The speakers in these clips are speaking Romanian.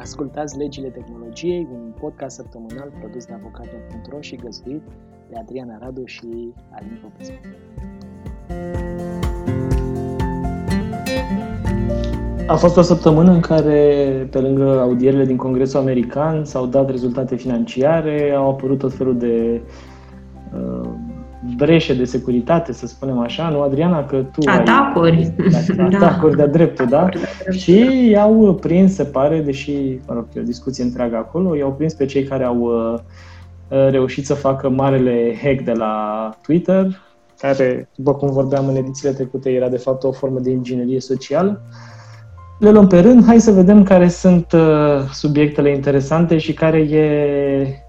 Ascultați Legile Tehnologiei, un podcast săptămânal produs de avocatul.ro și găzduit de Adriana Radu și Alin Popescu. A fost o săptămână în care, pe lângă audierile din Congresul American, s-au dat rezultate financiare, au apărut tot felul de uh, breșe de securitate, să spunem așa, nu, Adriana, că tu atacuri. ai da, atacuri de dreptul, da? Și i-au prins, se pare, deși, mă rog, e o discuție întreagă acolo, i-au prins pe cei care au uh, reușit să facă marele hack de la Twitter, care, după cum vorbeam în edițiile trecute, era de fapt o formă de inginerie socială. Le luăm pe rând, hai să vedem care sunt uh, subiectele interesante și care e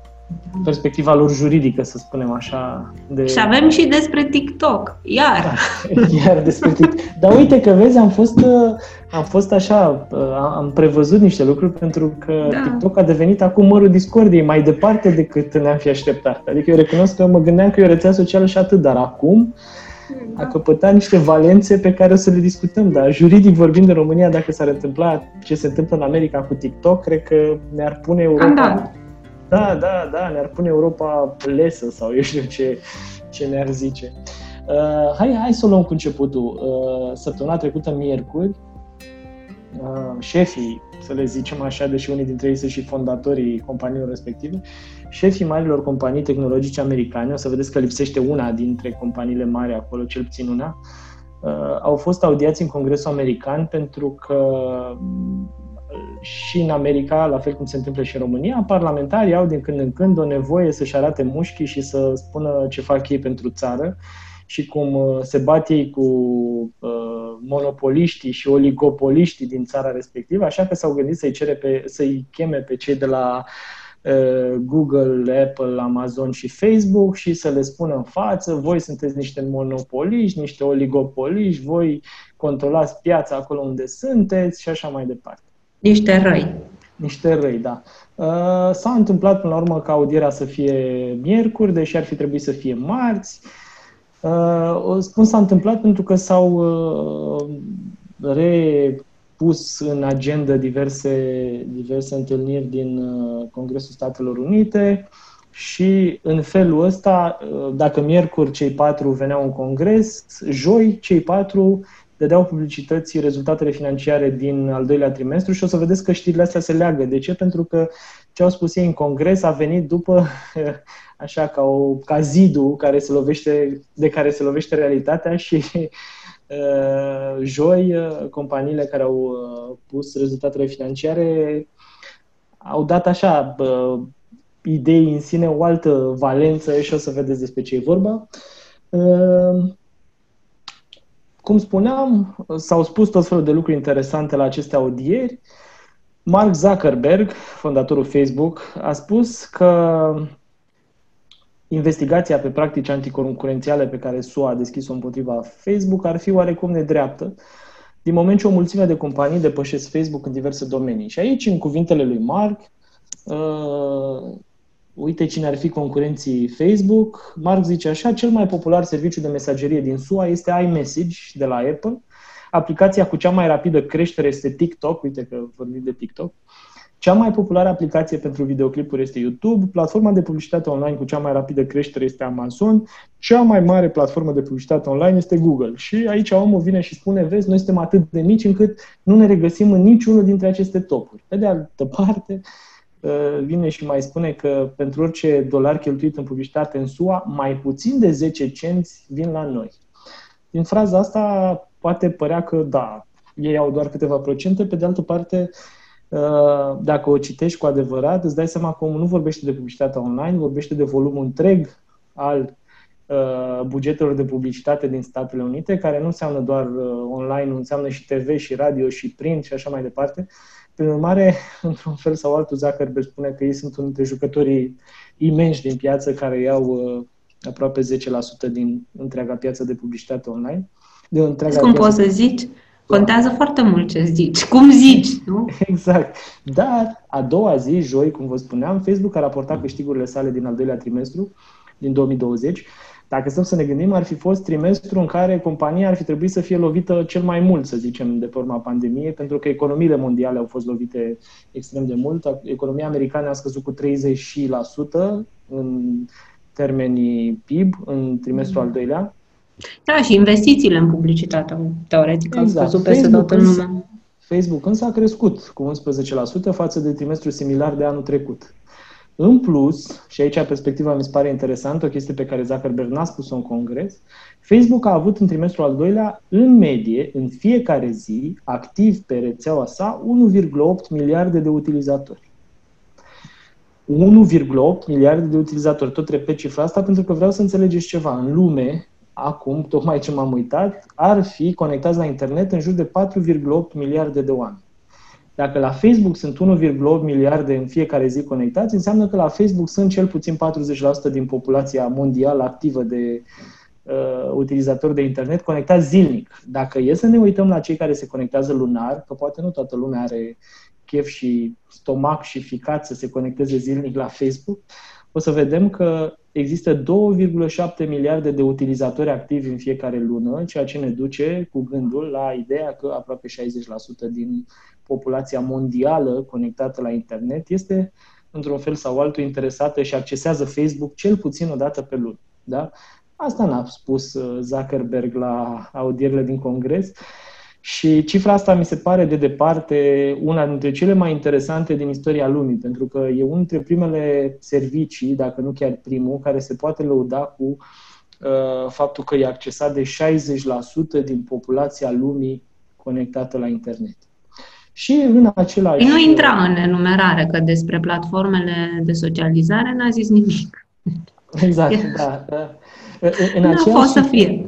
perspectiva lor juridică, să spunem așa. De... Și avem și despre TikTok, iar. iar despre TikTok. Dar uite că vezi, am fost, uh, am fost așa, uh, am prevăzut niște lucruri pentru că da. TikTok a devenit acum mărul discordiei mai departe decât ne-am fi așteptat. Adică eu recunosc că mă gândeam că e o rețea socială și atât, dar acum da. a căpătat niște valențe pe care o să le discutăm, dar juridic vorbind de România, dacă s-ar întâmpla ce se întâmplă în America cu TikTok, cred că ne-ar pune Europa da. Da, da, da, ne-ar pune Europa lesă sau eu știu ce, ce ne-ar zice. Uh, hai, hai să o luăm cu începutul. Uh, săptămâna trecută, miercuri, uh, șefii, să le zicem așa, deși unii dintre ei sunt și fondatorii companiilor respective, șefii marilor companii tehnologice americane, o să vedeți că lipsește una dintre companiile mari acolo, cel puțin una, uh, au fost audiați în Congresul American pentru că și în America, la fel cum se întâmplă și în România, parlamentarii au din când în când o nevoie să-și arate mușchii și să spună ce fac ei pentru țară și cum uh, se bat ei cu uh, monopoliștii și oligopoliștii din țara respectivă, așa că s-au gândit să-i, cere pe, să-i cheme pe cei de la uh, Google, Apple, Amazon și Facebook și să le spună în față, voi sunteți niște monopoliști, niște oligopoliști, voi controlați piața acolo unde sunteți și așa mai departe. Niște răi. Niște răi, da. Uh, s-a întâmplat până la urmă ca audierea să fie miercuri, deși ar fi trebuit să fie marți. Uh, spun s-a întâmplat pentru că s-au uh, repus în agenda diverse, diverse întâlniri din uh, Congresul Statelor Unite și în felul ăsta, uh, dacă miercuri cei patru veneau în congres, joi cei patru dădeau publicității rezultatele financiare din al doilea trimestru și o să vedeți că știrile astea se leagă. De ce? Pentru că ce au spus ei în congres a venit după, așa, ca, o, ca zidul care se lovește, de care se lovește realitatea și uh, joi uh, companiile care au uh, pus rezultatele financiare au dat așa uh, idei în sine o altă valență și o să vedeți despre ce e vorba. Uh, cum spuneam, s-au spus tot felul de lucruri interesante la aceste audieri. Mark Zuckerberg, fondatorul Facebook, a spus că investigația pe practici anticoncurențiale pe care SUA a deschis-o împotriva Facebook ar fi oarecum nedreaptă, din moment ce o mulțime de companii depășesc Facebook în diverse domenii. Și aici, în cuvintele lui Mark, uh, uite cine ar fi concurenții Facebook. Mark zice așa, cel mai popular serviciu de mesagerie din SUA este iMessage de la Apple. Aplicația cu cea mai rapidă creștere este TikTok, uite că vorbim de TikTok. Cea mai populară aplicație pentru videoclipuri este YouTube, platforma de publicitate online cu cea mai rapidă creștere este Amazon, cea mai mare platformă de publicitate online este Google. Și aici omul vine și spune, vezi, noi suntem atât de mici încât nu ne regăsim în niciunul dintre aceste topuri. Pe de altă parte, Uh, vine și mai spune că pentru orice dolar cheltuit în publicitate în SUA, mai puțin de 10 cenți vin la noi. Din fraza asta poate părea că da, ei au doar câteva procente, pe de altă parte, uh, dacă o citești cu adevărat, îți dai seama că omul nu vorbește de publicitatea online, vorbește de volumul întreg al uh, bugetelor de publicitate din Statele Unite, care nu înseamnă doar online, nu înseamnă și TV și radio și print și așa mai departe, prin urmare, într-un fel sau altul, Zuckerberg spune că ei sunt unul dintre jucătorii imensi din piață care iau uh, aproape 10% din întreaga piață de publicitate online. De întreaga Cum poți să zici? Contează foarte mult ce zici. Cum zici, nu? Exact. Dar a doua zi, joi, cum vă spuneam, Facebook a raportat câștigurile sale din al doilea trimestru din 2020 dacă stăm să ne gândim, ar fi fost trimestru în care compania ar fi trebuit să fie lovită cel mai mult, să zicem, de pe urma pandemiei, pentru că economiile mondiale au fost lovite extrem de mult. Economia americană a scăzut cu 30% în termenii PIB în trimestrul al doilea. Da, și investițiile în publicitate, teoretic, exact. au scăzut peste tot în lume. Facebook însă a crescut cu 11% față de trimestru similar de anul trecut. În plus, și aici perspectiva mi se pare interesantă, o chestie pe care Zuckerberg n-a spus-o în congres, Facebook a avut în trimestrul al doilea, în medie, în fiecare zi, activ pe rețeaua sa, 1,8 miliarde de utilizatori. 1,8 miliarde de utilizatori. Tot repet cifra asta pentru că vreau să înțelegeți ceva. În lume, acum, tocmai ce m-am uitat, ar fi conectați la internet în jur de 4,8 miliarde de oameni. Dacă la Facebook sunt 1,8 miliarde în fiecare zi conectați, înseamnă că la Facebook sunt cel puțin 40% din populația mondială activă de uh, utilizatori de internet conectați zilnic. Dacă e să ne uităm la cei care se conectează lunar, că poate nu toată lumea are chef și stomac și ficat să se conecteze zilnic la Facebook, o să vedem că există 2,7 miliarde de utilizatori activi în fiecare lună, ceea ce ne duce cu gândul la ideea că aproape 60% din populația mondială conectată la internet este într-un fel sau altul interesată și accesează Facebook cel puțin o dată pe lună. Da? Asta n-a spus uh, Zuckerberg la audierile din Congres și cifra asta mi se pare de departe una dintre cele mai interesante din istoria lumii, pentru că e unul dintre primele servicii, dacă nu chiar primul, care se poate lăuda cu uh, faptul că e accesat de 60% din populația lumii conectată la internet. Și în același... Nu intra în enumerare, că despre platformele de socializare n-a zis nimic. Exact, da. da. În nu a fost să fie.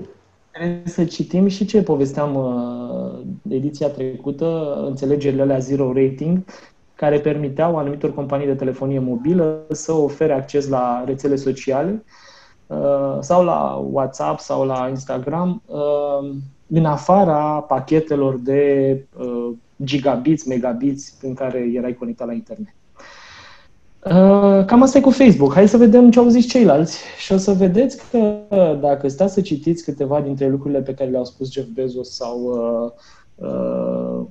Trebuie să citim și ce povesteam uh, ediția trecută, înțelegerile alea Zero Rating, care permiteau anumitor companii de telefonie mobilă să ofere acces la rețele sociale uh, sau la WhatsApp sau la Instagram uh, în afara pachetelor de uh, gigabits, megabits prin care erai conectat la internet. Uh, cam asta e cu Facebook. Hai să vedem ce au zis ceilalți și o să vedeți că dacă stați să citiți câteva dintre lucrurile pe care le-au spus Jeff Bezos sau uh, uh,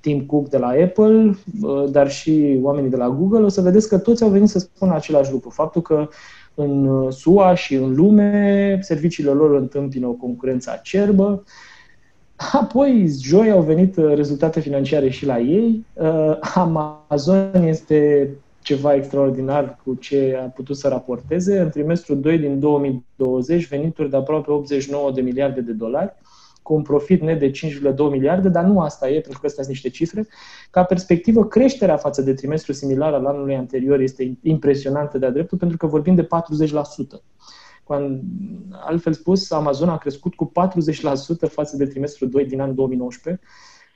Tim Cook de la Apple, uh, dar și oamenii de la Google, o să vedeți că toți au venit să spună același lucru. Faptul că în SUA și în lume serviciile lor întâmpină o concurență acerbă, Apoi, joi au venit uh, rezultate financiare și la ei. Uh, Amazon este ceva extraordinar cu ce a putut să raporteze. În trimestrul 2 din 2020, venituri de aproape 89 de miliarde de dolari, cu un profit net de 5,2 miliarde, dar nu asta e, pentru că astea sunt niște cifre. Ca perspectivă, creșterea față de trimestru similar al anului anterior este impresionantă de-a dreptul, pentru că vorbim de 40%. Când, altfel spus, Amazon a crescut cu 40% față de trimestrul 2 din anul 2019.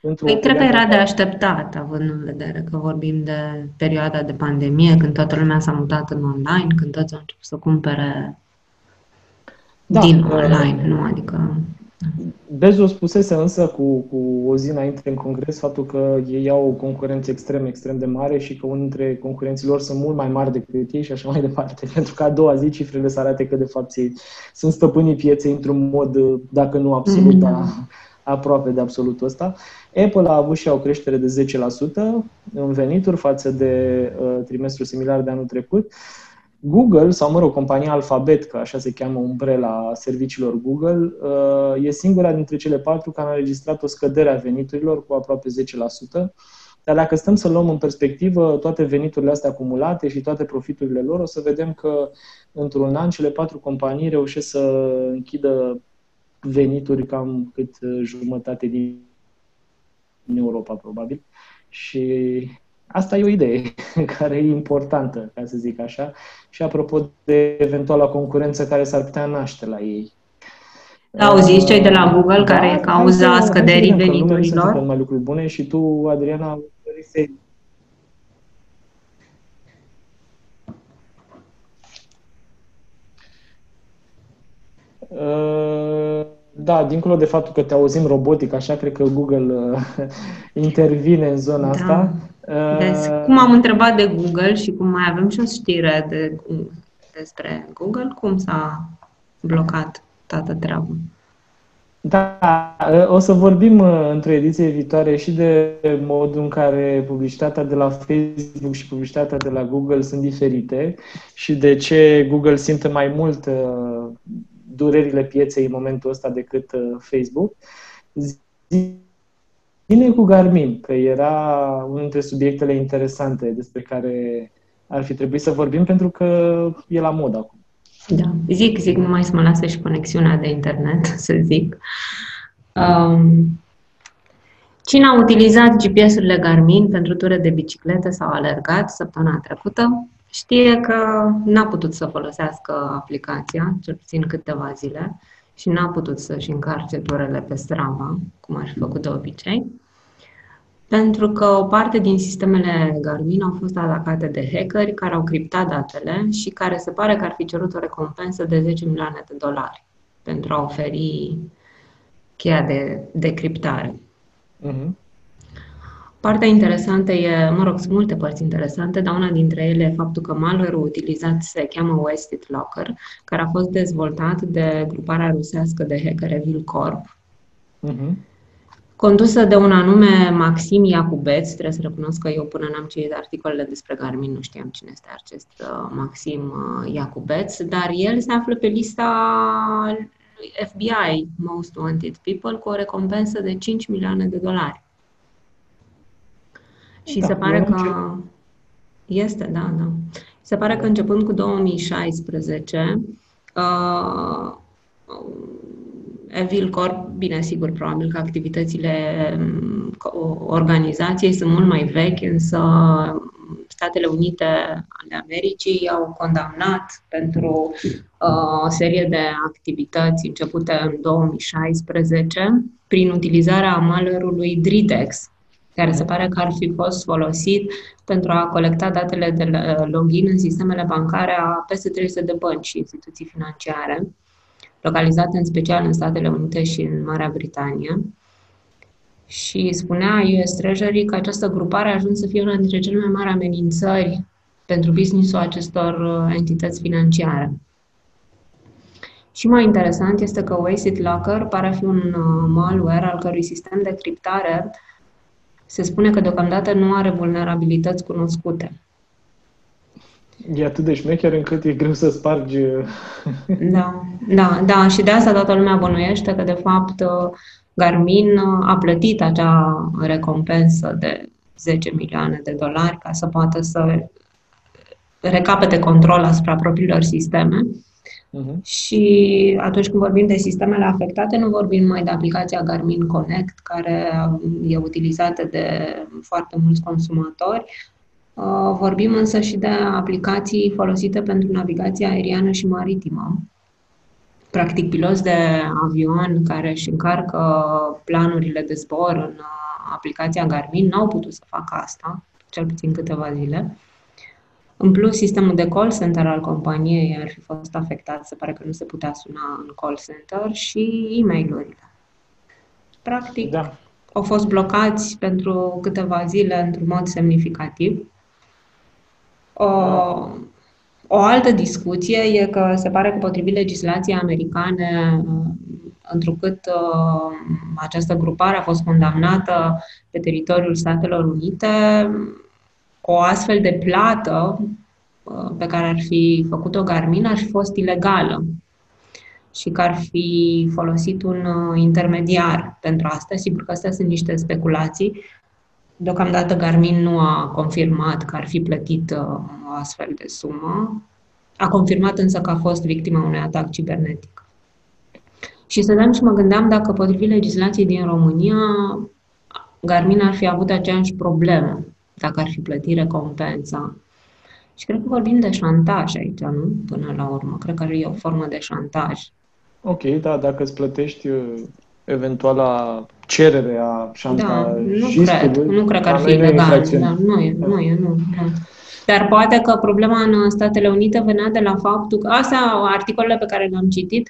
Păi cred că era de așteptat, având în vedere că vorbim de perioada de pandemie, când toată lumea s-a mutat în online, când toți au început să cumpere da, din uh, online, nu? Adică Bezos spusese însă cu, cu o zi înainte în congres faptul că ei au o concurență extrem, extrem de mare și că unul dintre concurenții lor sunt mult mai mari decât ei și așa mai departe. Pentru că a doua zi cifrele să arate că de fapt ei sunt stăpânii pieței într-un mod, dacă nu absolut, mm-hmm. a, aproape de absolutul ăsta. Apple a avut și o creștere de 10% în venituri față de uh, trimestrul similar de anul trecut. Uh, Google, sau mă rog, compania Alphabet, că așa se cheamă umbrela serviciilor Google, uh, e singura dintre cele patru care a înregistrat o scădere a veniturilor cu aproape 10%. Dar dacă stăm să luăm în perspectivă toate veniturile astea acumulate și toate profiturile lor, o să vedem că într-un an cele patru companii reușesc să închidă venituri cam cât jumătate din Europa, probabil. Și Asta e o idee care e importantă, ca să zic așa, și apropo de eventuala concurență care s-ar putea naște la ei. Auziți cei de la Google da, care e cauza scăderii veniturilor? Sunt mai lucruri bune și tu, Adriana, să Uh, da, dincolo de faptul că te auzim robotic, așa cred că Google uh, intervine în zona da. asta. Deci, cum am întrebat de Google și cum mai avem și o știre de, despre Google, cum s-a blocat toată treaba. Da, o să vorbim uh, într-o ediție viitoare și de modul în care publicitatea de la Facebook și publicitatea de la Google sunt diferite și de ce Google simte mai mult uh, durerile pieței în momentul ăsta decât uh, Facebook. Zine cu Garmin, că era unul dintre subiectele interesante despre care ar fi trebuit să vorbim pentru că e la mod acum. Da, zic, zic, numai să mă lasă și conexiunea de internet, să zic. Um, cine a utilizat GPS-urile Garmin pentru ture de bicicletă sau alergat săptămâna trecută, știe că n-a putut să folosească aplicația, cel puțin câteva zile, și n-a putut să-și încarce turele pe Strava, cum ar fi făcut de obicei pentru că o parte din sistemele Garmin au fost atacate de hackeri care au criptat datele și care se pare că ar fi cerut o recompensă de 10 milioane de dolari pentru a oferi cheia de, de criptare. Uh-huh. Partea interesantă e, mă rog, sunt multe părți interesante, dar una dintre ele e faptul că malware-ul utilizat se cheamă Wasted Locker, care a fost dezvoltat de gruparea rusească de hacker Evil Corp. Uh-huh condusă de un anume Maxim Iacubeț. Trebuie să recunosc că eu până n-am citit articolele despre Garmin nu știam cine este acest uh, Maxim uh, Iacubeț, dar el se află pe lista FBI Most Wanted People cu o recompensă de 5 milioane de dolari. Și da, se pare că... Este, da, da. Se pare că începând cu 2016, uh, Evil Corp, bine, sigur, probabil că activitățile mm, organizației sunt mult mai vechi, însă Statele Unite ale Americii au condamnat pentru uh, o serie de activități începute în 2016 prin utilizarea malware-ului Dridex, care se pare că ar fi fost folosit pentru a colecta datele de login în sistemele bancare a peste 300 de bănci și instituții financiare localizate în special în Statele Unite și în Marea Britanie. Și spunea US Treasury că această grupare a ajuns să fie una dintre cele mai mari amenințări pentru businessul acestor uh, entități financiare. Și mai interesant este că Wasted Locker pare a fi un uh, malware al cărui sistem de criptare se spune că deocamdată nu are vulnerabilități cunoscute e atât de șmecher încât e greu să spargi... Da, da, da. Și de asta toată lumea bănuiește că, de fapt, Garmin a plătit acea recompensă de 10 milioane de dolari ca să poată să recapete control asupra propriilor sisteme. Uh-huh. Și atunci când vorbim de sistemele afectate, nu vorbim mai de aplicația Garmin Connect, care e utilizată de foarte mulți consumatori, Uh, vorbim însă și de aplicații folosite pentru navigația aeriană și maritimă. Practic, piloți de avion care își încarcă planurile de zbor în uh, aplicația Garmin n-au putut să facă asta, cel puțin câteva zile. În plus, sistemul de call center al companiei ar fi fost afectat, se pare că nu se putea suna în call center și e mail Practic, da. au fost blocați pentru câteva zile într-un mod semnificativ. O, o altă discuție e că se pare că potrivit legislației americane, întrucât uh, această grupare a fost condamnată pe teritoriul Statelor Unite, o astfel de plată uh, pe care ar fi făcut-o Garmin ar fi fost ilegală și că ar fi folosit un uh, intermediar pentru asta. Sigur că astea sunt niște speculații, Deocamdată Garmin nu a confirmat că ar fi plătit uh, o astfel de sumă. A confirmat însă că a fost victima unui atac cibernetic. Și să și mă gândeam dacă, potrivit legislației din România, Garmin ar fi avut aceeași problemă dacă ar fi plătit recompensa. Și cred că vorbim de șantaj aici, nu? Până la urmă. Cred că e o formă de șantaj. Ok, da, dacă îți plătești uh, eventuala cerere a șantajistului. Da, nu cred, nu cred că ar fi legal. Da, nu e, nu e, nu. Da. Dar poate că problema în Statele Unite venea de la faptul că, astea, articolele pe care le-am citit,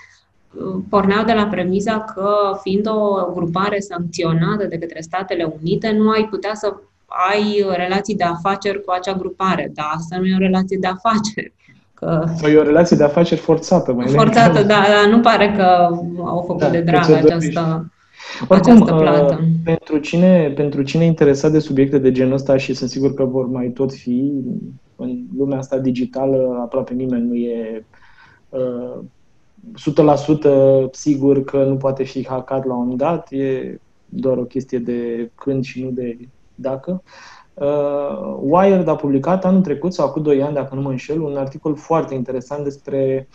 porneau de la premiza că, fiind o grupare sancționată de către Statele Unite, nu ai putea să ai relații de afaceri cu acea grupare. Dar asta nu e o relație de afaceri. Că... Sau e o relație de afaceri forțată. Mai forțată, da, dar nu pare că au făcut da, de drag această, Oricum, această plată. Uh, pentru, cine, pentru cine e interesat de subiecte de genul ăsta și sunt sigur că vor mai tot fi, în lumea asta digitală aproape nimeni nu e uh, 100% sigur că nu poate fi hackat la un dat, e doar o chestie de când și nu de dacă. Uh, Wired a publicat anul trecut, sau acum 2 ani, dacă nu mă înșel, un articol foarte interesant despre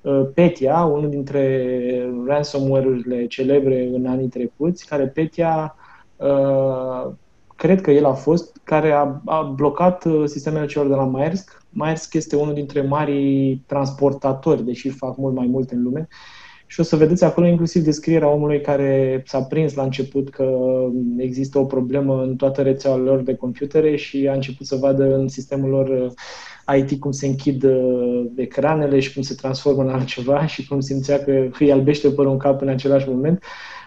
uh, Petia, unul dintre ransomware-urile celebre în anii trecuți, care Petia, uh, cred că el a fost, care a, a blocat uh, sistemele celor de la Maersk. Maersk este unul dintre marii transportatori, deși fac mult mai multe în lume, uh, și o să vedeți acolo inclusiv descrierea omului care s-a prins la început că există o problemă în toată rețeaua lor de computere și a început să vadă în sistemul lor uh, IT cum se închid uh, ecranele și cum se transformă în altceva și cum simțea că îi albește părul în cap în același moment.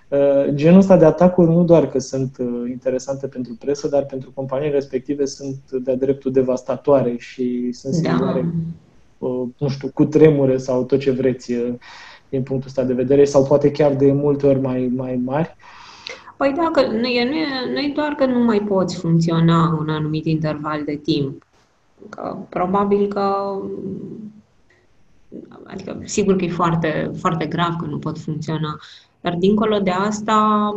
Uh, genul ăsta de atacuri nu doar că sunt interesante pentru presă, dar pentru companii respective sunt de-a dreptul devastatoare și sunt da. similare, da. nu știu, cu tremure sau tot ce vreți din punctul ăsta de vedere sau poate chiar de multe ori mai, mai mari. Păi da, că nu e, nu, e, nu e doar că nu mai poți funcționa un anumit interval de timp. Că probabil că adică sigur că e foarte, foarte grav că nu pot funcționa, dar dincolo de asta,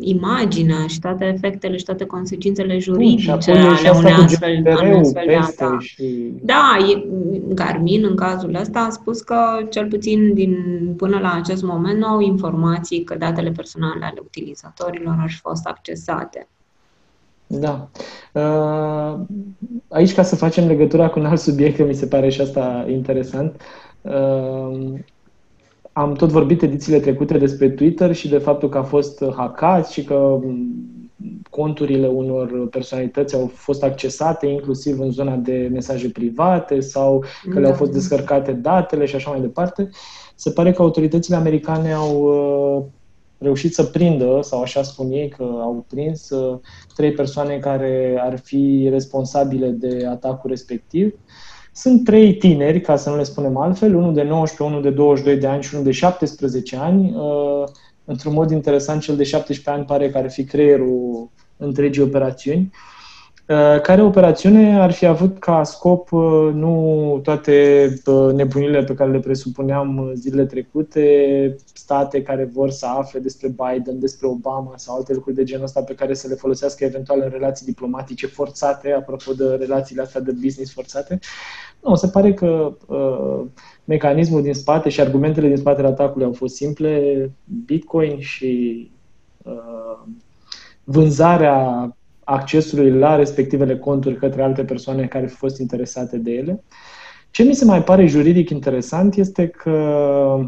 imaginea și toate efectele și toate consecințele juridice Bun, ale unei astfel, de astfel de atac. Și... Da, e, Garmin în cazul ăsta a spus că cel puțin din până la acest moment nu au informații că datele personale ale utilizatorilor ar fi fost accesate. Da. Uh, aici, ca să facem legătura cu un alt subiect, mi se pare și asta interesant, uh, am tot vorbit edițiile trecute despre Twitter și de faptul că a fost hackat și că conturile unor personalități au fost accesate, inclusiv în zona de mesaje private sau că da. le-au fost descărcate datele și așa mai departe. Se pare că autoritățile americane au uh, reușit să prindă, sau așa spun ei că au prins, uh, trei persoane care ar fi responsabile de atacul respectiv. Sunt trei tineri, ca să nu le spunem altfel, unul de 19, unul de 22 de ani și unul de 17 ani. Uh, într-un mod interesant, cel de 17 ani pare că ar fi creierul întregii operațiuni. Uh, care operațiune ar fi avut ca scop uh, nu toate uh, nebunile pe care le presupuneam zilele trecute, state care vor să afle despre Biden, despre Obama sau alte lucruri de genul ăsta pe care să le folosească eventual în relații diplomatice forțate, apropo de relațiile astea de business forțate. Nu, se pare că uh, mecanismul din spate și argumentele din spatele atacului au fost simple, Bitcoin și uh, vânzarea accesului la respectivele conturi către alte persoane care au fost interesate de ele. Ce mi se mai pare juridic interesant este că,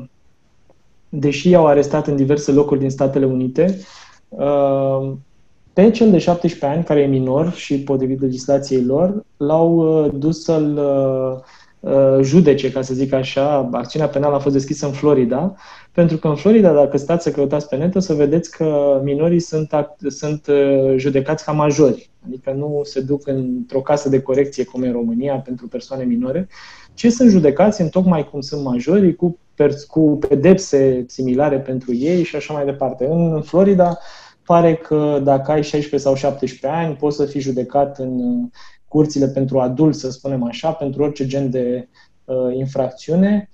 deși i-au arestat în diverse locuri din Statele Unite, uh, pe cel de 17 ani, care e minor și potrivit legislației lor, l-au uh, dus să-l uh, judece, ca să zic așa. Acțiunea penală a fost deschisă în Florida pentru că în Florida, dacă stați să căutați pe net, o să vedeți că minorii sunt, sunt uh, judecați ca majori. Adică nu se duc într-o casă de corecție, cum e în România, pentru persoane minore, ci sunt judecați în tocmai cum sunt majorii, cu, cu pedepse similare pentru ei și așa mai departe. În Florida pare că dacă ai 16 sau 17 ani, poți să fii judecat în uh, curțile pentru adulți, să spunem așa, pentru orice gen de uh, infracțiune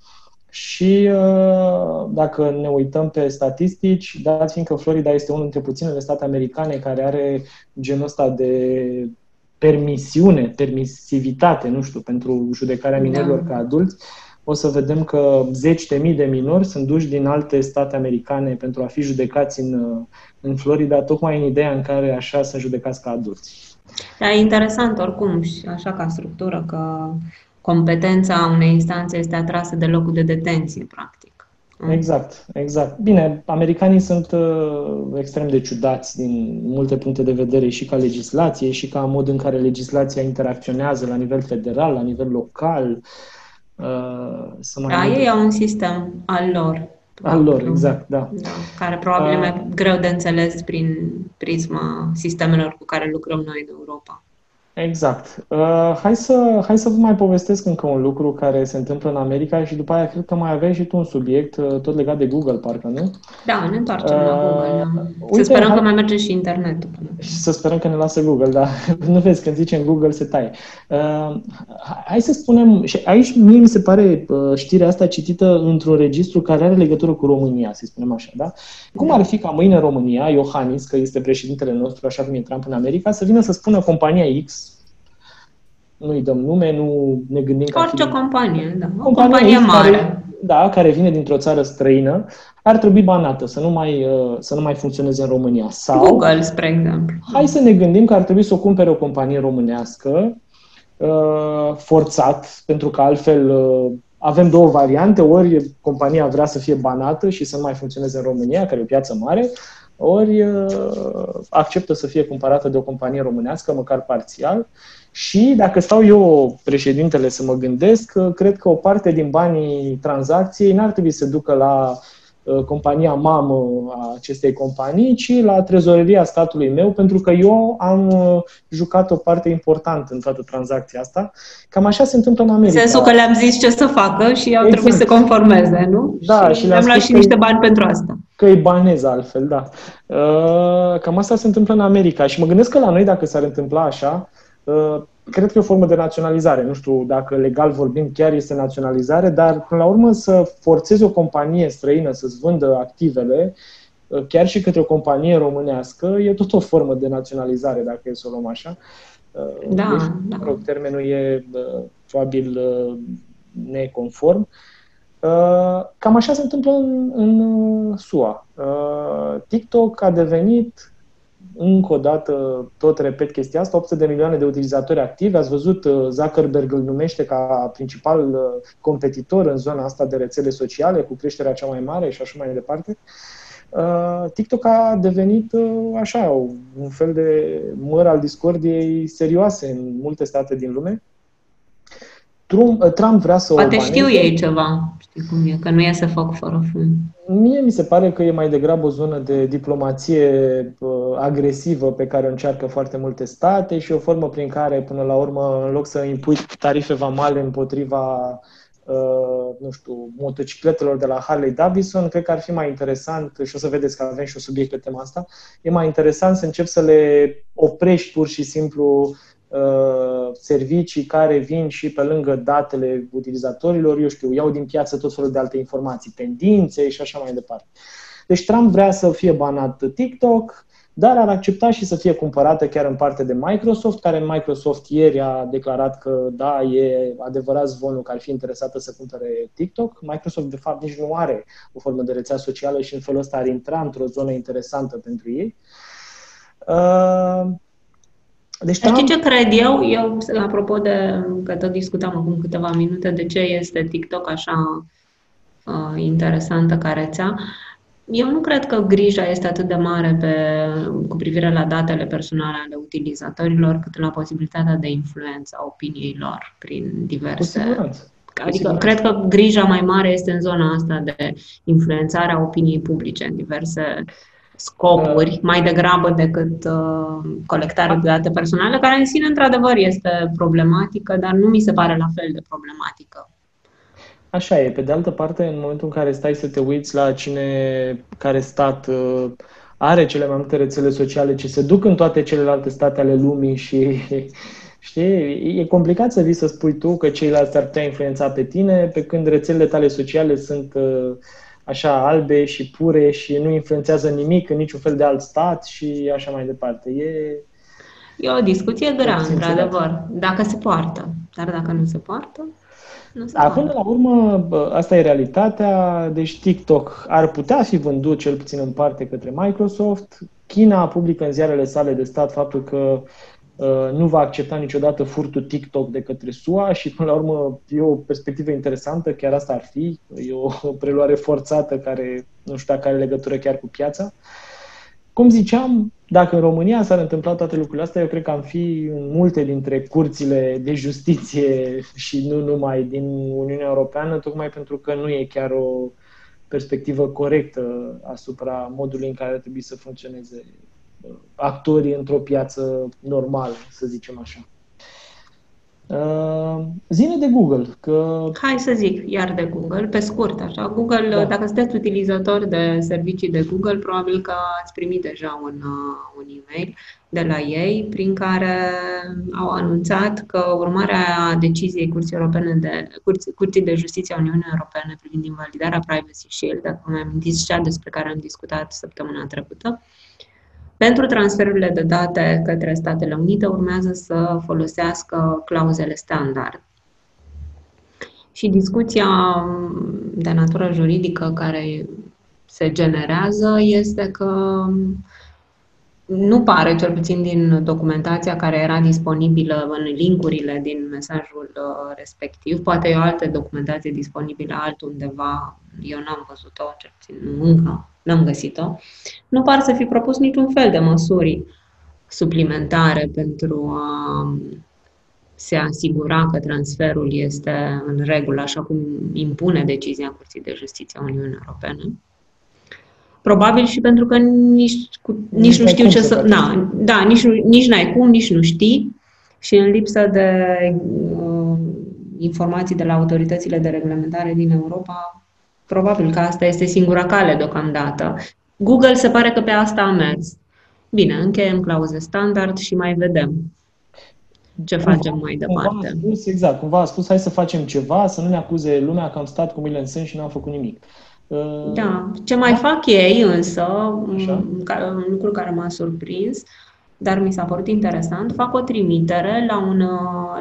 și uh, dacă ne uităm pe statistici, dat fiindcă Florida este unul dintre puținele state americane care are genul ăsta de permisiune, permisivitate, nu știu, pentru judecarea minorilor da. ca adulți, o să vedem că zeci de mii de minori sunt duși din alte state americane pentru a fi judecați în, uh, în Florida, tocmai în ideea în care așa sunt judecați ca adulți. Da, e interesant oricum și așa ca structură că competența unei instanțe este atrasă de locul de detenție, practic. Exact, exact. Bine, americanii sunt uh, extrem de ciudați din multe puncte de vedere și ca legislație și ca mod în care legislația interacționează la nivel federal, la nivel local. Uh, să mai da, ei au un sistem al lor. Al lor, exact, da. da care probabil uh, e greu de înțeles prin prisma sistemelor cu care lucrăm noi în Europa. Exact. Uh, hai, să, hai să vă mai povestesc încă un lucru care se întâmplă în America și după aia cred că mai aveai și tu un subiect uh, tot legat de Google, parcă, nu? Da, ne întoarcem uh, la Google. Da. Uite, să sperăm hai... că mai merge și internetul. Și să sperăm că ne lasă Google, da. nu vezi, când zicem Google se taie. Uh, hai să spunem, și aici mie mi se pare uh, știrea asta citită într-un registru care are legătură cu România, să spunem așa, da? Cum ar fi ca mâine România, Iohannis, că este președintele nostru, așa cum e Trump în America, să vină să spună compania X, nu-i dăm nume, nu ne gândim ca Orice companie, da. O companie, companie mare. Care, da, care vine dintr-o țară străină, ar trebui banată, să nu mai, uh, să nu mai funcționeze în România. Sau, Google, spre exemplu. Hai să ne gândim că ar trebui să o cumpere o companie românească, uh, forțat, pentru că altfel uh, avem două variante, ori compania vrea să fie banată și să nu mai funcționeze în România, care e o piață mare, ori acceptă să fie cumpărată de o companie românească, măcar parțial, și dacă stau eu, președintele, să mă gândesc, cred că o parte din banii tranzacției n-ar trebui să ducă la uh, compania mamă a acestei companii, ci la trezoreria statului meu, pentru că eu am uh, jucat o parte importantă în toată tranzacția asta. Cam așa se întâmplă în America. Sensul că le-am zis ce să facă și au exact. trebuit să conformeze, nu? Da, și, și le-am luat și niște bani pentru asta. Că îi banez altfel, da. Uh, cam asta se întâmplă în America și mă gândesc că la noi, dacă s-ar întâmpla așa, Uh, cred că e o formă de naționalizare. Nu știu dacă legal vorbim chiar este naționalizare, dar până la urmă să forțezi o companie străină să-ți vândă activele, uh, chiar și către o companie românească, e tot o formă de naționalizare, dacă e să o luăm așa. Uh, da, deci, da. Rog, termenul e probabil neconform. Cam așa se întâmplă în, în SUA. TikTok a devenit încă o dată, tot repet chestia asta, 800 de milioane de utilizatori activi. Ați văzut, uh, Zuckerberg îl numește ca principal uh, competitor în zona asta de rețele sociale, cu creșterea cea mai mare și așa mai departe. Uh, TikTok a devenit așa, un fel de măr al discordiei serioase în multe state din lume. Trump, Trump vrea să Poate o știu ei ceva, știi cum e, că nu e să fac fără fum. Mie mi se pare că e mai degrabă o zonă de diplomație uh, agresivă pe care o încearcă foarte multe state și o formă prin care, până la urmă, în loc să impui tarife vamale împotriva uh, nu știu, motocicletelor de la Harley Davidson, cred că ar fi mai interesant, și o să vedeți că avem și un subiect pe tema asta, e mai interesant să încep să le oprești pur și simplu Uh, servicii care vin și pe lângă datele utilizatorilor, eu știu, iau din piață tot felul de alte informații, tendințe și așa mai departe. Deci Trump vrea să fie banat TikTok, dar ar accepta și să fie cumpărată chiar în parte de Microsoft, care Microsoft ieri a declarat că da, e adevărat zvonul că ar fi interesată să cumpere TikTok. Microsoft, de fapt, nici nu are o formă de rețea socială și în felul ăsta ar intra într-o zonă interesantă pentru ei. Uh, deci, Știi ce cred eu? Eu, apropo de, că tot discutam acum câteva minute, de ce este TikTok așa uh, interesantă ca rețea, eu nu cred că grija este atât de mare pe, cu privire la datele personale ale utilizatorilor, cât la posibilitatea de influență a opiniei lor prin diverse... Adică cred că grija mai mare este în zona asta de influențare a opiniei publice în diverse scopuri uh. mai degrabă decât uh, colectarea de date personale, care în sine, într-adevăr, este problematică, dar nu mi se pare la fel de problematică. Așa e. Pe de altă parte, în momentul în care stai să te uiți la cine care stat uh, are cele mai multe rețele sociale, ce se duc în toate celelalte state ale lumii și Știi? E complicat să vii să spui tu că ceilalți ar putea influența pe tine, pe când rețelele tale sociale sunt uh, așa albe și pure și nu influențează nimic în niciun fel de alt stat și așa mai departe. E, e o discuție grea, într-adevăr, dacă se poartă. Dar dacă nu se poartă, nu se Acum, la urmă, asta e realitatea. Deci TikTok ar putea fi vândut cel puțin în parte către Microsoft. China publică în ziarele sale de stat faptul că Uh, nu va accepta niciodată furtul TikTok de către SUA și, până la urmă, e o perspectivă interesantă, chiar asta ar fi, e o preluare forțată care nu știu dacă are legătură chiar cu piața. Cum ziceam, dacă în România s-ar întâmpla toate lucrurile astea, eu cred că am fi în multe dintre curțile de justiție și nu numai din Uniunea Europeană, tocmai pentru că nu e chiar o perspectivă corectă asupra modului în care ar trebui să funcționeze actorii într-o piață normală, să zicem așa. Uh, zine de Google. Că... Hai să zic, iar de Google, pe scurt, așa. Google, da. dacă sunteți utilizator de servicii de Google, probabil că ați primit deja un, uh, un e-mail de la ei prin care au anunțat că urmarea deciziei Curții, Europene de, Curții, Curții de Justiție a Uniunii Europene privind invalidarea Privacy Shield, dacă mai amintiți cea despre care am discutat săptămâna trecută, pentru transferurile de date către Statele Unite urmează să folosească clauzele standard. Și discuția de natură juridică care se generează este că nu pare, cel puțin din documentația care era disponibilă în linkurile din mesajul uh, respectiv, poate e o altă documentație disponibilă altundeva, eu n-am văzut-o, cel puțin încă n-am găsit-o, nu par să fi propus niciun fel de măsuri suplimentare pentru a se asigura că transferul este în regulă, așa cum impune decizia Curții de Justiție a Uniunii Europene. Probabil și pentru că nici, cu, nici nu știu ce să... Na, da, nici, nu, nici n-ai cum, nici nu știi. Și în lipsă de uh, informații de la autoritățile de reglementare din Europa, probabil că asta este singura cale deocamdată. Google se pare că pe asta a mers. Bine, încheiem clauze standard și mai vedem ce facem mai departe. Cumva a spus, exact, cumva a spus hai să facem ceva, să nu ne acuze lumea că am stat cu mâinile în sân și nu am făcut nimic. Uh, da. Ce mai fac ei însă, Așa. un lucru care m-a surprins, dar mi s-a părut interesant, fac o trimitere la, un,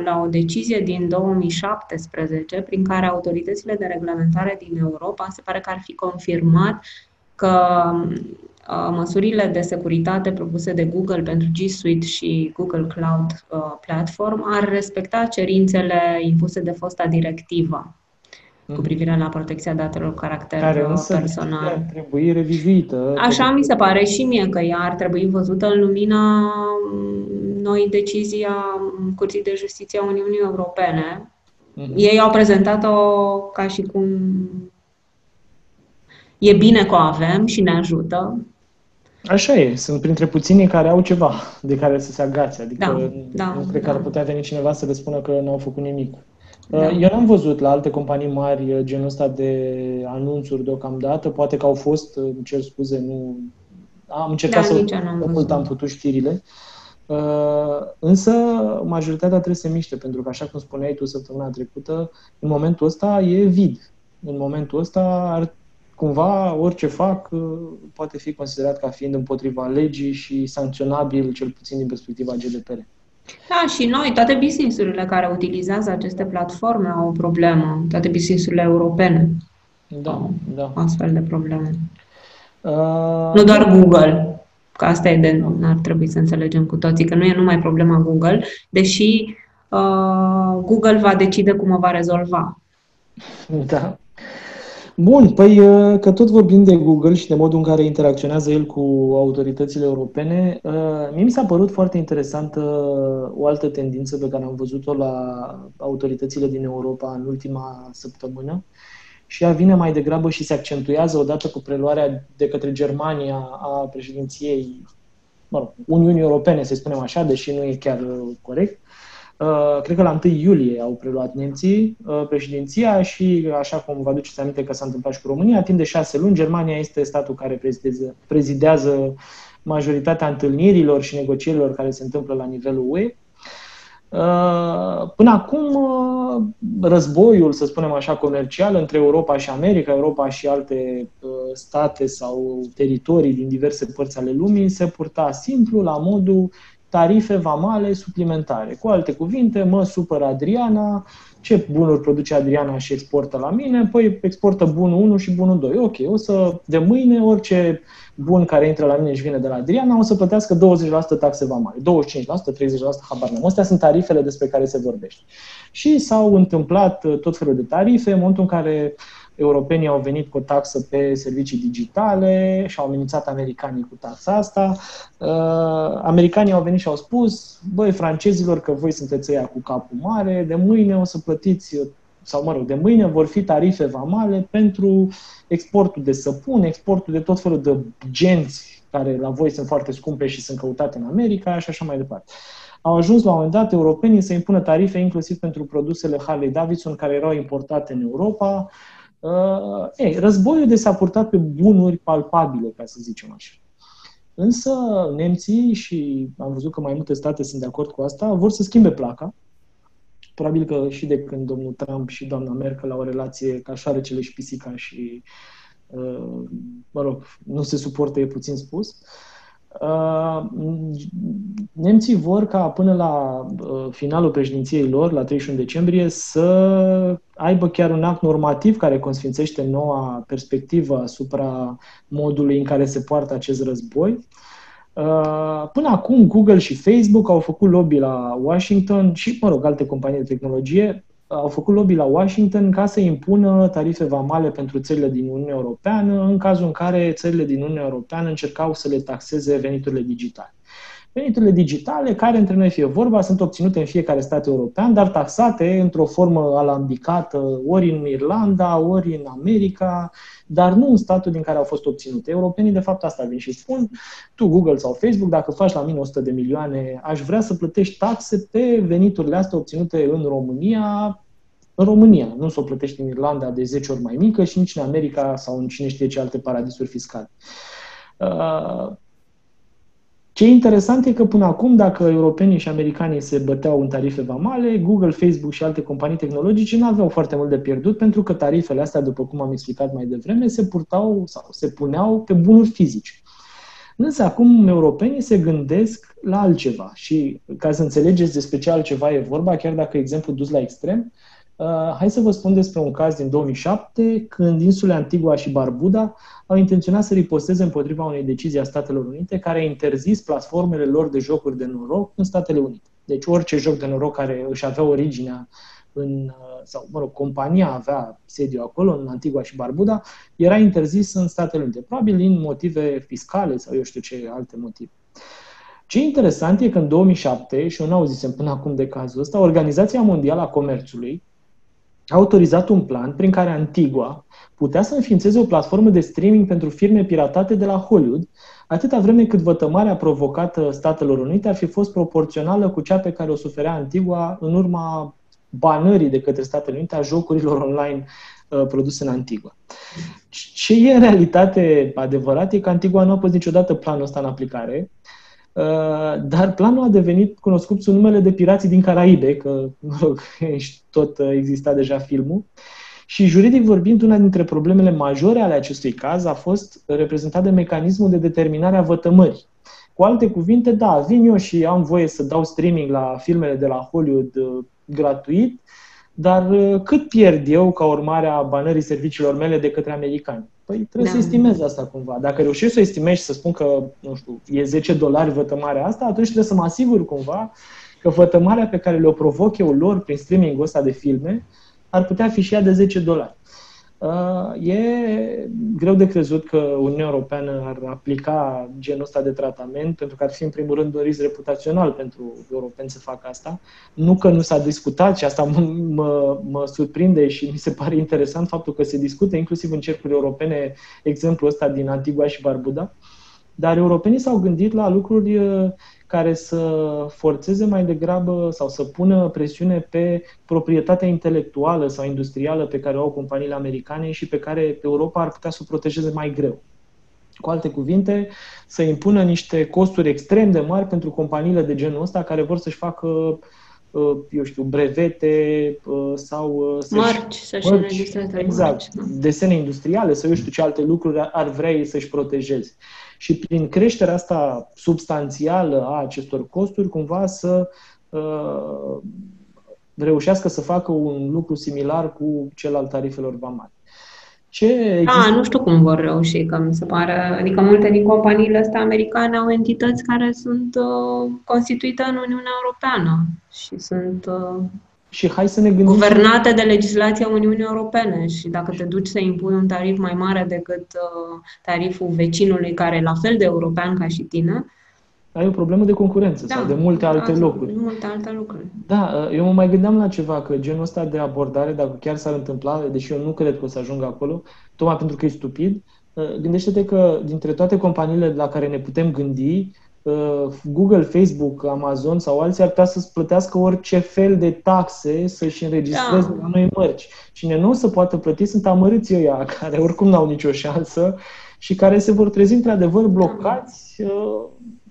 la o decizie din 2017 prin care autoritățile de reglementare din Europa se pare că ar fi confirmat că uh, măsurile de securitate propuse de Google pentru G Suite și Google Cloud uh, Platform ar respecta cerințele impuse de fosta directivă cu privire la protecția datelor cu caracter Care însă personal. ar trebui revizuită. Așa mi se pare și mie că ea ar trebui văzută în lumina mm, noi decizii a Curții de Justiție a Uniunii Europene. Mm-hmm. Ei au prezentat-o ca și cum e bine că o avem și ne ajută. Așa e, sunt printre puținii care au ceva de care să se agațe. Adică da, da, nu cred da. că ar putea veni cineva să le spună că n-au făcut nimic. Da. Uh, eu n-am văzut la alte companii mari uh, genul ăsta de anunțuri deocamdată. Poate că au fost, uh, îmi cer scuze, nu... Am încercat da, să mult am putut știrile. însă, majoritatea trebuie să se miște, pentru că, așa cum spuneai tu săptămâna trecută, în momentul ăsta e vid. În momentul ăsta, ar, cumva, orice fac poate fi considerat ca fiind împotriva legii și sancționabil, cel puțin din perspectiva GDPR. Da, și noi, toate businessurile care utilizează aceste platforme au o problemă, toate businessurile europene. Da, au da. Astfel de probleme. Uh, nu doar Google, că asta e de, ar trebui să înțelegem cu toții, că nu e numai problema Google, deși uh, Google va decide cum o va rezolva. Da. Bun, păi uh, că tot vorbim de Google și de modul în care interacționează el cu autoritățile europene, uh, mie mi s-a părut foarte interesantă o altă tendință pe care am văzut-o la autoritățile din Europa în ultima săptămână și ea vine mai degrabă și se accentuează odată cu preluarea de către Germania a președinției mă rog, Uniunii Europene, să spunem așa, deși nu e chiar corect, Uh, cred că la 1 iulie au preluat nemții uh, președinția și, așa cum vă aduceți aminte că s-a întâmplat și cu România, timp de șase luni, Germania este statul care prezidează, prezidează majoritatea întâlnirilor și negocierilor care se întâmplă la nivelul UE. Uh, până acum, războiul, să spunem așa, comercial între Europa și America, Europa și alte state sau teritorii din diverse părți ale lumii se purta simplu la modul tarife vamale suplimentare. Cu alte cuvinte, mă supără Adriana, ce bunuri produce Adriana și exportă la mine? Păi exportă bunul 1 și bunul 2. Ok, o să, de mâine, orice bun care intră la mine și vine de la Adriana, o să plătească 20% taxe vamale, 25%, 30%, habar n-am. Astea sunt tarifele despre care se vorbește. Și s-au întâmplat tot felul de tarife în momentul în care europenii au venit cu o taxă pe servicii digitale și au amenințat americanii cu taxa asta. Uh, americanii au venit și au spus, băi, francezilor, că voi sunteți ăia cu capul mare, de mâine o să plătiți sau mă rog, de mâine vor fi tarife vamale pentru exportul de săpun, exportul de tot felul de genți care la voi sunt foarte scumpe și sunt căutate în America și așa mai departe. au ajuns la un moment dat europenii să impună tarife inclusiv pentru produsele Harley Davidson care erau importate în Europa. Uh, ei, războiul de s-a purtat pe bunuri palpabile, ca să zicem așa. Însă nemții, și am văzut că mai multe state sunt de acord cu asta, vor să schimbe placa. Probabil că și de când domnul Trump și doamna Merkel au o relație ca șoarecele și pisica și, uh, mă rog, nu se suportă, e puțin spus. Uh, Uh, nemții vor ca până la uh, finalul președinției lor, la 31 decembrie, să aibă chiar un act normativ care consfințește noua perspectivă asupra modului în care se poartă acest război. Uh, până acum, Google și Facebook au făcut lobby la Washington și, mă rog, alte companii de tehnologie au făcut lobby la Washington ca să impună tarife vamale pentru țările din Uniunea Europeană în cazul în care țările din Uniunea Europeană încercau să le taxeze veniturile digitale. Veniturile digitale, care între noi fie vorba, sunt obținute în fiecare stat european, dar taxate într-o formă alambicată, ori în Irlanda, ori în America, dar nu în statul din care au fost obținute. Europenii, de fapt, asta vin și spun, tu, Google sau Facebook, dacă faci la mine 100 de milioane, aș vrea să plătești taxe pe veniturile astea obținute în România, în România, nu să o plătești în Irlanda de 10 ori mai mică și nici în America sau în cine știe ce alte paradisuri fiscale. Uh, ce e interesant e că până acum, dacă europenii și americanii se băteau în tarife vamale, Google, Facebook și alte companii tehnologice nu aveau foarte mult de pierdut pentru că tarifele astea, după cum am explicat mai devreme, se purtau sau se puneau pe bunuri fizice. Însă acum europenii se gândesc la altceva și ca să înțelegeți despre ce altceva e vorba, chiar dacă exemplu dus la extrem, Uh, hai să vă spun despre un caz din 2007, când insulele Antigua și Barbuda au intenționat să riposteze împotriva unei decizii a Statelor Unite care a interzis platformele lor de jocuri de noroc în Statele Unite. Deci orice joc de noroc care își avea originea în, uh, sau, mă rog, compania avea sediu acolo, în Antigua și Barbuda, era interzis în Statele Unite, probabil din motive fiscale sau eu știu ce alte motive. Ce interesant e că în 2007, și eu nu auzisem până acum de cazul ăsta, Organizația Mondială a Comerțului a autorizat un plan prin care Antigua putea să înființeze o platformă de streaming pentru firme piratate de la Hollywood, atâta vreme cât vătămarea provocată Statelor Unite ar fi fost proporțională cu cea pe care o suferea Antigua în urma banării de către Statele Unite a jocurilor online uh, produse în Antigua. Ce e în realitate adevărat e că Antigua nu a pus niciodată planul ăsta în aplicare, Uh, dar planul a devenit cunoscut sub numele de Pirații din Caraibe, că, mă rog, tot uh, exista deja filmul. Și juridic vorbind, una dintre problemele majore ale acestui caz a fost reprezentat de mecanismul de determinare a vătămării. Cu alte cuvinte, da, vin eu și am voie să dau streaming la filmele de la Hollywood uh, gratuit, dar cât pierd eu ca urmare a banării serviciilor mele de către americani? Păi trebuie da. să estimezi asta cumva. Dacă reușești să o estimezi și să spun că, nu știu, e 10 dolari vătămarea asta, atunci trebuie să mă asigur cumva că vătămarea pe care le-o provoc eu lor prin streaming-ul ăsta de filme ar putea fi și ea de 10 dolari. Uh, e greu de crezut că Uniunea Europeană ar aplica genul ăsta de tratament, pentru că ar fi în primul rând un risc reputațional pentru europeni să facă asta. Nu că nu s-a discutat și asta mă, mă, mă surprinde și mi se pare interesant faptul că se discută inclusiv în cercuri europene exemplul ăsta din Antigua și Barbuda, dar europenii s-au gândit la lucruri uh, care să forțeze mai degrabă sau să pună presiune pe proprietatea intelectuală sau industrială pe care o au companiile americane și pe care Europa ar putea să o protejeze mai greu. Cu alte cuvinte, să impună niște costuri extrem de mari pentru companiile de genul ăsta care vor să-și facă uh, eu știu, brevete uh, sau uh, să marci, să-și mărci, exact, marci, da. desene industriale sau eu știu ce alte lucruri ar vrea ei să-și protejeze și prin creșterea asta substanțială a acestor costuri, cumva să uh, reușească să facă un lucru similar cu cel al tarifelor vamale. Ce există... A, nu știu cum vor reuși, că mi se pare, adică multe din companiile astea americane au entități care sunt uh, constituite în Uniunea Europeană și sunt uh, și hai să ne gândim... Guvernate de legislația Uniunii Europene și dacă te duci să impui un tarif mai mare decât uh, tariful vecinului care e la fel de european ca și tine, ai o problemă de concurență da, sau de multe alte asta, locuri. Multe alte lucruri. Da, uh, eu mă mai gândeam la ceva, că genul ăsta de abordare, dacă chiar s-ar întâmpla, deși eu nu cred că o să ajungă acolo, tocmai pentru că e stupid, uh, gândește-te că dintre toate companiile la care ne putem gândi, uh, Google, Facebook, Amazon sau alții ar putea să-ți plătească orice fel de taxe să-și înregistreze da. la noi mărci. Cine nu o să poată plăti sunt amărâții ăia, care oricum n-au nicio șansă și care se vor trezi într-adevăr blocați uh,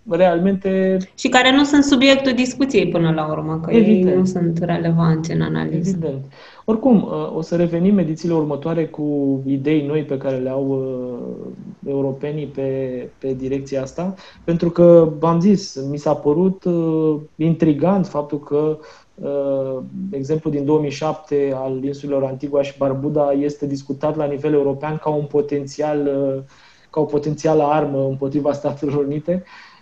realmente... Și care nu sunt subiectul discuției până la urmă, că Evident. ei nu sunt relevanți în analiză. Evident. Oricum, uh, o să revenim edițiile următoare cu idei noi pe care le au uh, europenii pe, pe direcția asta, pentru că, v-am zis, mi s-a părut uh, intrigant faptul că Uh, exemplu din 2007 al insulelor Antigua și Barbuda este discutat la nivel european ca un potențial uh, ca o potențială armă împotriva Statelor Unite. Uh,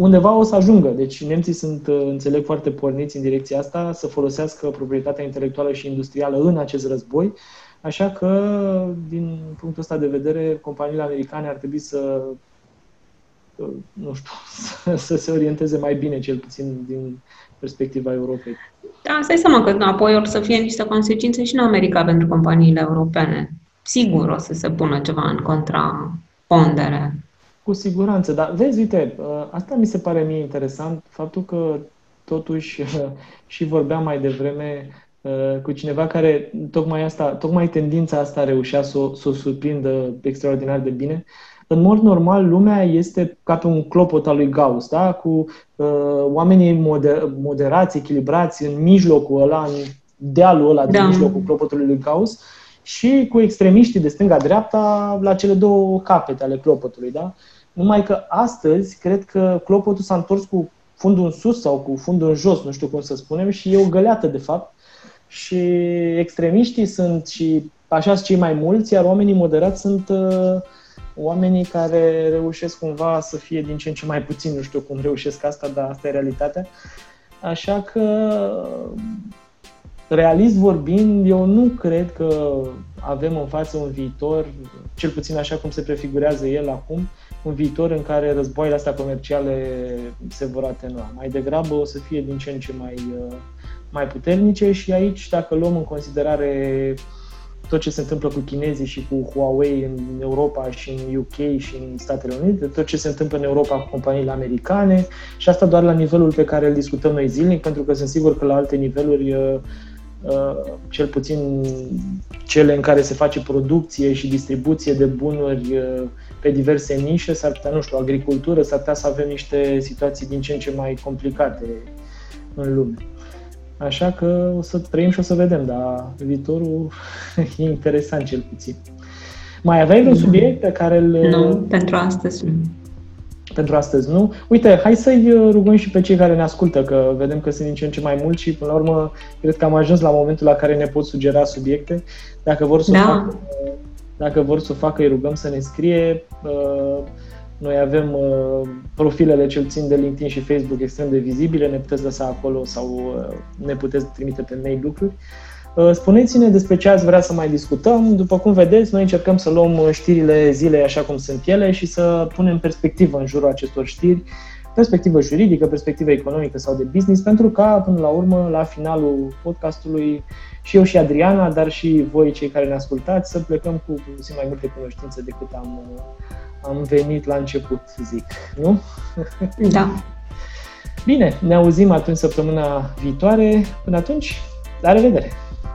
undeva o să ajungă. Deci nemții sunt, uh, înțeleg, foarte porniți în direcția asta, să folosească proprietatea intelectuală și industrială în acest război. Așa că, din punctul ăsta de vedere, companiile americane ar trebui să, uh, nu știu, să, să se orienteze mai bine, cel puțin din perspectiva Europei. Da, stai seama că apoi or să fie niște consecințe și în America pentru companiile europene. Sigur o să se pună ceva în contrapondere. Cu siguranță, dar vezi, uite, ă, asta mi se pare mie interesant, faptul că totuși și vorbeam mai devreme ă, cu cineva care tocmai, asta, tocmai tendința asta reușea să o, să o surprindă extraordinar de bine. În mod normal, lumea este ca pe un clopot al lui Gauss, da? cu uh, oamenii moder- moderați, echilibrați în mijlocul ăla, în dealul ăla da. din mijlocul clopotului lui Gauss și cu extremiștii de stânga-dreapta la cele două capete ale clopotului. Da? Numai că astăzi cred că clopotul s-a întors cu fundul în sus sau cu fundul în jos, nu știu cum să spunem, și e o găleată de fapt. Și extremiștii sunt și așa cei mai mulți, iar oamenii moderați sunt uh, oamenii care reușesc cumva să fie din ce în ce mai puțin, nu știu cum reușesc asta, dar asta e realitatea. Așa că, realist vorbind, eu nu cred că avem în față un viitor, cel puțin așa cum se prefigurează el acum, un viitor în care războaiele astea comerciale se vor atenua. Mai degrabă o să fie din ce în ce mai, uh, mai puternice și aici, dacă luăm în considerare tot ce se întâmplă cu chinezii și cu Huawei în Europa și în UK și în Statele Unite, tot ce se întâmplă în Europa cu companiile americane și asta doar la nivelul pe care îl discutăm noi zilnic, pentru că sunt sigur că la alte niveluri uh, uh, cel puțin cele în care se face producție și distribuție de bunuri pe diverse nișe, s-ar putea, nu știu, agricultură, s-ar putea să avem niște situații din ce în ce mai complicate în lume. Așa că o să trăim și o să vedem, dar viitorul e interesant cel puțin. Mai aveai vreun subiect pe care îl... Nu, pentru astăzi nu. Pentru astăzi nu. Uite, hai să-i rugăm și pe cei care ne ascultă, că vedem că sunt din ce în ce mai mulți și până la urmă cred că am ajuns la momentul la care ne pot sugera subiecte. Dacă vor să, da. facă, dacă vor să o facă, îi rugăm să ne scrie. Uh, noi avem uh, profilele cel țin de LinkedIn și Facebook extrem de vizibile, ne puteți lăsa acolo sau uh, ne puteți trimite pe mail lucruri. Spuneți-ne despre ce ați vrea să mai discutăm. După cum vedeți, noi încercăm să luăm știrile zilei așa cum sunt ele și să punem perspectivă în jurul acestor știri, perspectivă juridică, perspectivă economică sau de business, pentru ca, până la urmă, la finalul podcastului, și eu și Adriana, dar și voi, cei care ne ascultați, să plecăm cu puțin mai multe cunoștințe decât am, am venit la început, zic, nu? Da. Bine, ne auzim atunci săptămâna viitoare. Până atunci, la revedere!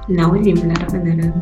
Ne auzim, la revedere!